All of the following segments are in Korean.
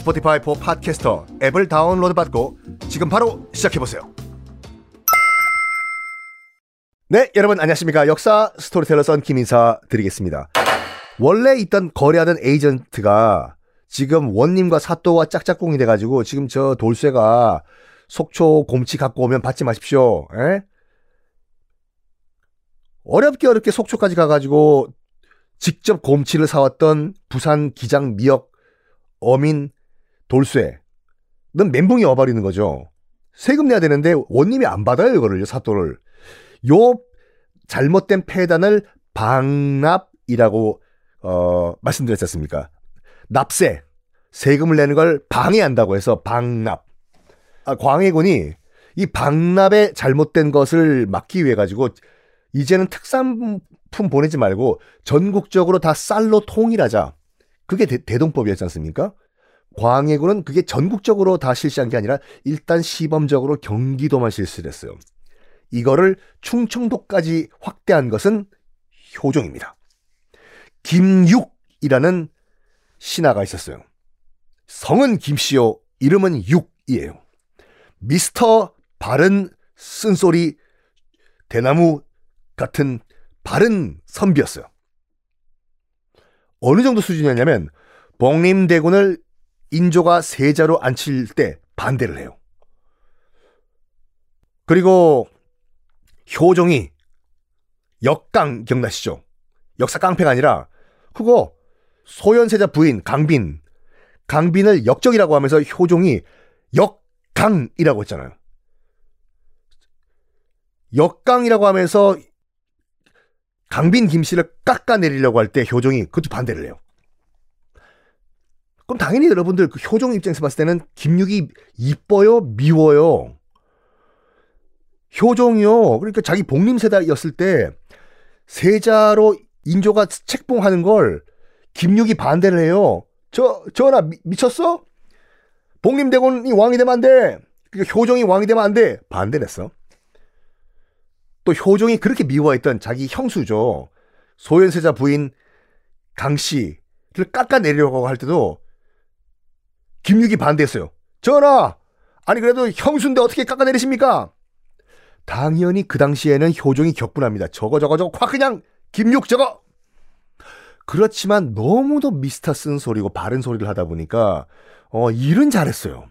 Spotify for Podcasters 앱을 다운로드 받고 지금 바로 시작해보세요. 네, 여러분 안녕하십니까. 역사 스토리텔러 썬킴 인사 드리겠습니다. 원래 있던 거래하던 에이전트가 지금 원님과 사또와 짝짝꿍이 돼가지고 지금 저 돌쇠가 속초 곰치 갖고 오면 받지 마십시오. 에? 어렵게 어렵게 속초까지 가가지고 직접 곰치를 사왔던 부산 기장 미역 어민 돌쇠. 넌 멘붕이 와버리는 거죠. 세금 내야 되는데 원님이 안 받아요, 이거를, 사또를. 요 잘못된 폐단을 방납이라고 어, 말씀드렸지 않습니까? 납세, 세금을 내는 걸 방해한다고 해서 방납. 아, 광해군이 이 방납의 잘못된 것을 막기 위해 가지고 이제는 특산품 보내지 말고 전국적으로 다 쌀로 통일하자. 그게 대, 동법이었지 않습니까? 광해군은 그게 전국적으로 다 실시한 게 아니라 일단 시범적으로 경기도만 실시를 했어요. 이거를 충청도까지 확대한 것은 효종입니다. 김육이라는 신하가 있었어요. 성은 김씨요, 이름은 육이에요. 미스터 바른 쓴소리 대나무 같은 바른 선비였어요. 어느 정도 수준이었냐면 복림대군을 인조가 세자로 앉힐 때 반대를 해요. 그리고 효종이 역강 기억나시죠? 역사 깡패가 아니라 그거 소현세자 부인 강빈 강빈을 역적이라고 하면서 효종이 역강이라고 했잖아요. 역강이라고 하면서 강빈 김씨를 깎아내리려고 할 때 효종이 그것도 반대를 해요. 그럼 당연히 여러분들 그 효종 입장에서 봤을 때는 김육이 이뻐요, 미워요. 효종이요. 그러니까 자기 복림세다였을 때 세자로 인조가 책봉하는 걸 김육이 반대를 해요. 저 전하 미, 미쳤어? 복림대군이 왕이 되면 안 돼. 그러니까 효종이 왕이 되면 안 돼. 반대를 했어. 또 효종이 그렇게 미워했던 자기 형수죠. 소현세자 부인 강씨를 깎아내리려고 할 때도 김육이 반대했어요. 전하! 아니 그래도 형수인데 어떻게 깎아내리십니까? 당연히 그 당시에는 효종이 격분합니다. 저거 저거 저거 확 그냥 김육 저거. 그렇지만 너무도 미스터 쓴 소리고 바른 소리를 하다 보니까 어 일은 잘했어요.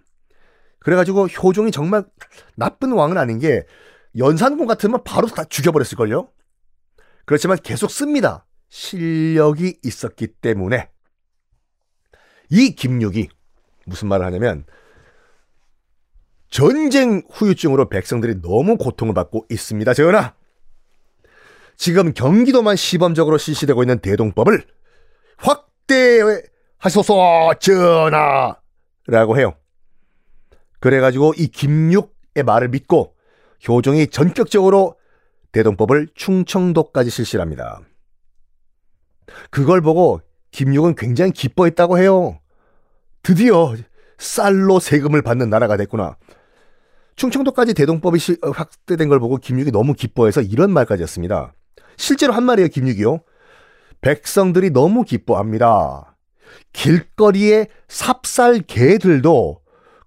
그래가지고 효종이 정말 나쁜 왕은 아닌 게 연산군 같으면 바로 다 죽여버렸을걸요? 그렇지만 계속 씁니다. 실력이 있었기 때문에. 이 김육이 무슨 말을 하냐면 전쟁 후유증으로 백성들이 너무 고통을 받고 있습니다. 전하. 지금 경기도만 시범적으로 실시되고 있는 대동법을 확대하소서 전하라고 해요. 그래가지고 이 김육의 말을 믿고 효종이 전격적으로 대동법을 충청도까지 실시합니다. 그걸 보고 김육은 굉장히 기뻐했다고 해요. 드디어 쌀로 세금을 받는 나라가 됐구나. 충청도까지 대동법이 어, 확대된 걸 보고 김육이 너무 기뻐해서 이런 말까지 했습니다. 실제로 한 말이에요, 김육이요. 백성들이 너무 기뻐합니다. 길거리에 삽살 개들도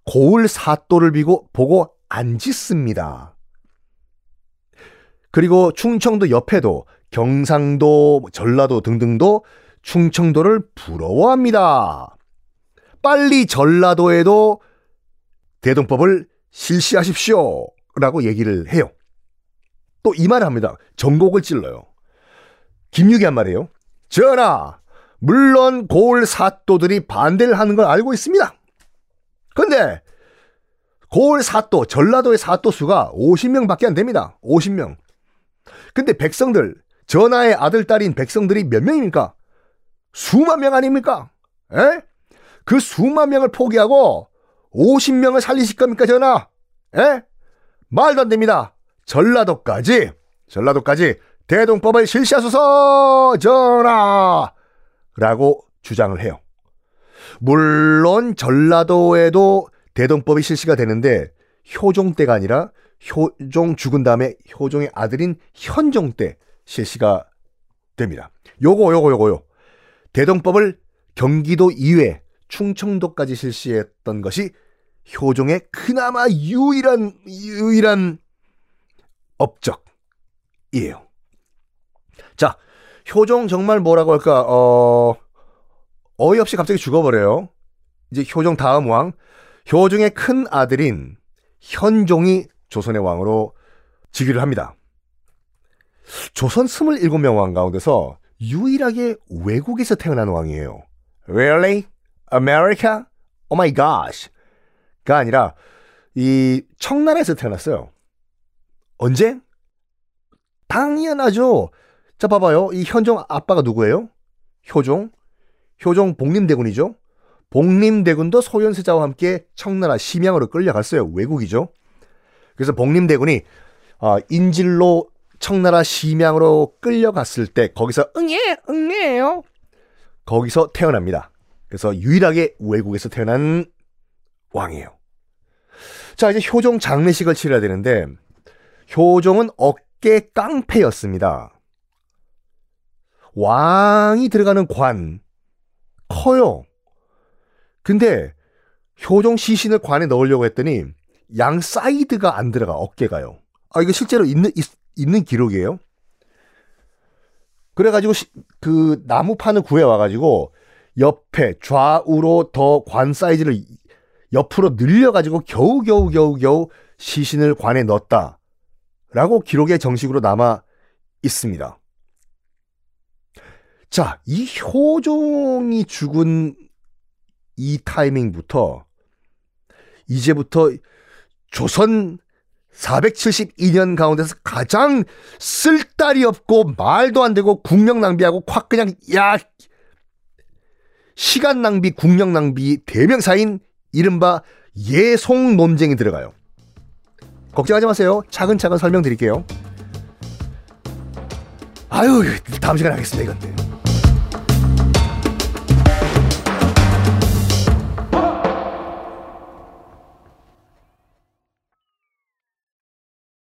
고을 사또를 비고 보고 안 짖습니다. 그리고 충청도 옆에도 경상도, 전라도 등등도 충청도를 부러워합니다. 빨리 전라도에도 대동법을 실시하십시오. 라고 얘기를 해요. 또 이 말을 합니다. 전곡을 찔러요. 김육이 한 말이에요. 전하, 물론 고을 사또들이 반대를 하는 걸 알고 있습니다. 근데 고을 사또, 전라도의 사또 수가 50명 밖에 안 됩니다. 50명. 근데 백성들, 전하의 아들, 딸인 백성들이 몇 명입니까? 수만 명 아닙니까? 에? 그 수만 명을 포기하고 50명을 살리실 겁니까, 전하? 에? 말도 안 됩니다. 전라도까지, 전라도까지 대동법을 실시하소서, 전하! 라고 주장을 해요. 물론 전라도에도 대동법이 실시가 되는데 효종 때가 아니라 효종 죽은 다음에 효종의 아들인 현종 때 실시가 됩니다. 요거 요거 요거요. 대동법을 경기도 이외 충청도까지 실시했던 것이 효종의 그나마 유일한 유일한 업적이에요. 자, 효종 정말 뭐라고 할까? 어 어이없이 갑자기 죽어버려요. 이제 효종 다음 왕 효종의 큰 아들인 현종이 조선의 왕으로 즉위를 합니다. 조선 27명 왕 가운데서 유일하게 외국에서 태어난 왕이에요. Really? America? Oh my gosh. 가 아니라 이 청나라에서 태어났어요. 언제? 당연하죠. 자 봐봐요. 이 현종 아빠가 누구예요? 효종. 효종 복림대군이죠. 복림대군도 소현세자와 함께 청나라 심양으로 끌려갔어요. 외국이죠. 그래서 복림대군이 어, 인질로 청나라 심양으로 끌려갔을 때 거기서 응애 응애요. 거기서 태어납니다. 그래서 유일하게 외국에서 태어난 왕이에요. 자 이제 효종 장례식을 치러야 되는데 효종은 어깨 깡패였습니다. 왕이 들어가는 관 커요. 근데 효종 시신을 관에 넣으려고 했더니 양 사이드가 안 들어가 어깨가요. 아 이거 실제로 있는 있, 있는 기록이에요. 그래가지고 시, 그 나무판을 구해 와가지고 옆에 좌우로 더 관 사이즈를 옆으로 늘려가지고 겨우 겨우 겨우 겨우 시신을 관에 넣었다 라고 기록에 정식으로 남아 있습니다. 자, 이 효종이 죽은 이 타이밍부터 이제부터 조선 472년 가운데서 가장 쓸데리 없고 말도 안 되고 국력 낭비하고 확 그냥 야 시간 낭비, 국력 낭비 대명사인 이른바 예송 논쟁이 들어가요. 걱정하지 마세요. 차근차근 설명드릴게요. 아유, 다음 시간에 하겠습니다, 이건데.